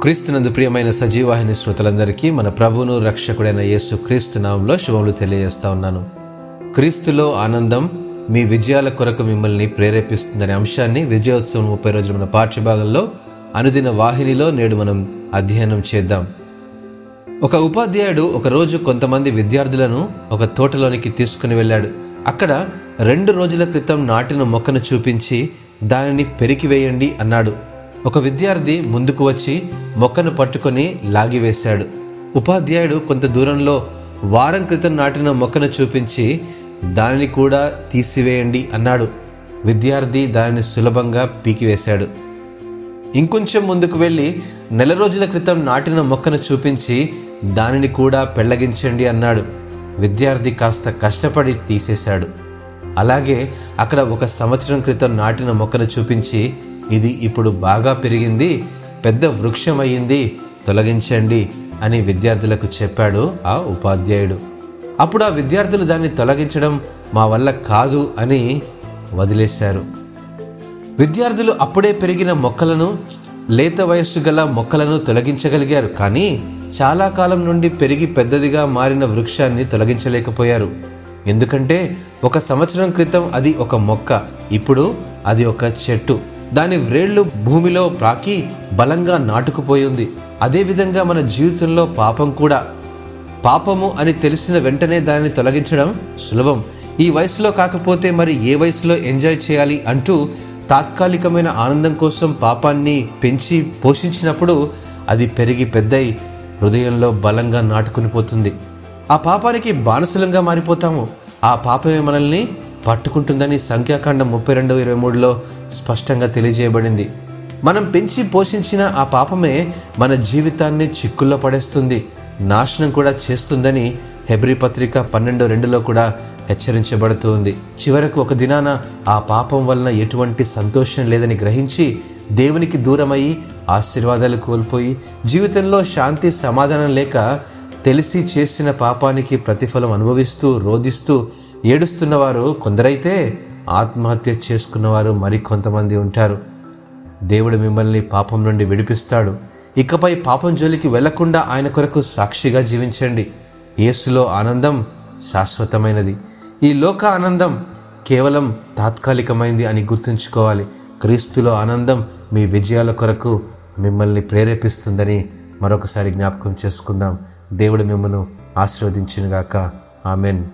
క్రీస్తునందు ప్రియమైన సజీవాహిని శ్రోతలందరికీ మన ప్రభువును రక్షకుడైన యేసు క్రీస్తు నామంలో శుభములు తెలియజేస్తా ఉన్నాను. క్రీస్తులో ఆనందం మీ విజయాల కొరకు మిమ్మల్ని ప్రేరేపిస్తుందనే అంశాన్ని విజయోత్సవం ముప్పై రోజుల మన పాఠ్యభాగంలో అనుదిన వాహినిలో నేడు మనం అధ్యయనం చేద్దాం. ఒక ఉపాధ్యాయుడు ఒకరోజు కొంతమంది విద్యార్థులను ఒక తోటలోనికి తీసుకుని వెళ్ళాడు. అక్కడ రెండు రోజుల క్రితం నాటిన మొక్కను చూపించి దానిని పెరికివేయండి అన్నాడు. ఒక విద్యార్థి ముందుకు వచ్చి మొక్కను పట్టుకొని లాగివేశాడు ఉపాధ్యాయుడు కొంత దూరంలో వారం క్రితం నాటిన మొక్కను చూపించి దానిని కూడా తీసివేయండి అన్నాడు. విద్యార్థి దానిని సులభంగా పీకివేశాడు. ఇంకొంచెం ముందుకు వెళ్ళి నెల రోజుల క్రితం నాటిన మొక్కను చూపించి దానిని కూడా పెళ్ళగించండి అన్నాడు. విద్యార్థి కాస్త కష్టపడి తీసేశాడు. అలాగే అక్కడ ఒక సంవత్సరం క్రితం నాటిన మొక్కను చూపించి ఇది ఇప్పుడు బాగా పెరిగింది. పెద్ద వృక్షమయ్యింది. తొలగించండి అని విద్యార్థులకు చెప్పాడు ఆ ఉపాధ్యాయుడు. అప్పుడు ఆ విద్యార్థులు దాన్ని తొలగించడం మా వల్ల కాదు అని వదిలేశారు. విద్యార్థులు అప్పుడే పెరిగిన మొక్కలను లేత వయస్సు గల మొక్కలను తొలగించగలిగారు. కానీ చాలా కాలం నుండి పెరిగి పెద్దదిగా మారిన వృక్షాన్ని తొలగించలేకపోయారు. ఎందుకంటే ఒక సంవత్సరం క్రితం అది ఒక మొక్క ఇప్పుడు అది ఒక చెట్టు. దాని వ్రేళ్ళు భూమిలో ప్రాకి బలంగా నాటుకుపోయింది. అదేవిధంగా మన జీవితంలో పాపం కూడా. పాపము అని తెలిసిన వెంటనే దానిని తొలగించడం సులభం. ఈ వయసులో కాకపోతే మరి ఏ వయసులో ఎంజాయ్ చేయాలి అంటూ తాత్కాలికమైన ఆనందం కోసం పాపాన్ని పెంచి పోషించినప్పుడు అది పెరిగి పెద్దయి హృదయంలో బలంగా నాటుకుని పోతుంది. ఆ పాపానికి బానిసలంగా మారిపోతాము. ఆ పాపమే మనల్ని పట్టుకుంటుందని సంఖ్యాకాండం ముప్పై రెండు ఇరవై మూడులో స్పష్టంగా తెలియజేయబడింది. మనం పెంచి పోషించిన ఆ పాపమే మన జీవితాన్ని చిక్కుల్లో పడేస్తుంది. నాశనం కూడా చేస్తుందని హెబ్రి పత్రిక పన్నెండు రెండులో కూడా హెచ్చరించబడుతుంది చివరకు ఒక దినాన ఆ పాపం వలన ఎటువంటి సంతోషం లేదని గ్రహించి దేవునికి దూరమయ్యి ఆశీర్వాదాలు కోల్పోయి జీవితంలో శాంతి సమాధానం లేక తెలిసి చేసిన పాపానికి ప్రతిఫలం అనుభవిస్తూ రోధిస్తూ ఏడుస్తున్నవారు కొందరైతే ఆత్మహత్య చేసుకున్నవారు మరికొంతమంది ఉంటారు. దేవుడు మిమ్మల్ని పాపం నుండి విడిపిస్తాడు. ఇకపై పాపం జోలికి వెళ్ళకుండా ఆయన కొరకు సాక్షిగా జీవించండి. యేసులో ఆనందం శాశ్వతమైనది. ఈ లోక ఆనందం కేవలం తాత్కాలికమైంది అని గుర్తుంచుకోవాలి. క్రీస్తులో ఆనందం మీ విజయాల కొరకు మిమ్మల్ని ప్రేరేపిస్తుందని మరొకసారి జ్ఞాపకం చేసుకుందాం. దేవుడు మిమ్మల్ని ఆశీర్వదించినగాక. ఆమెన్.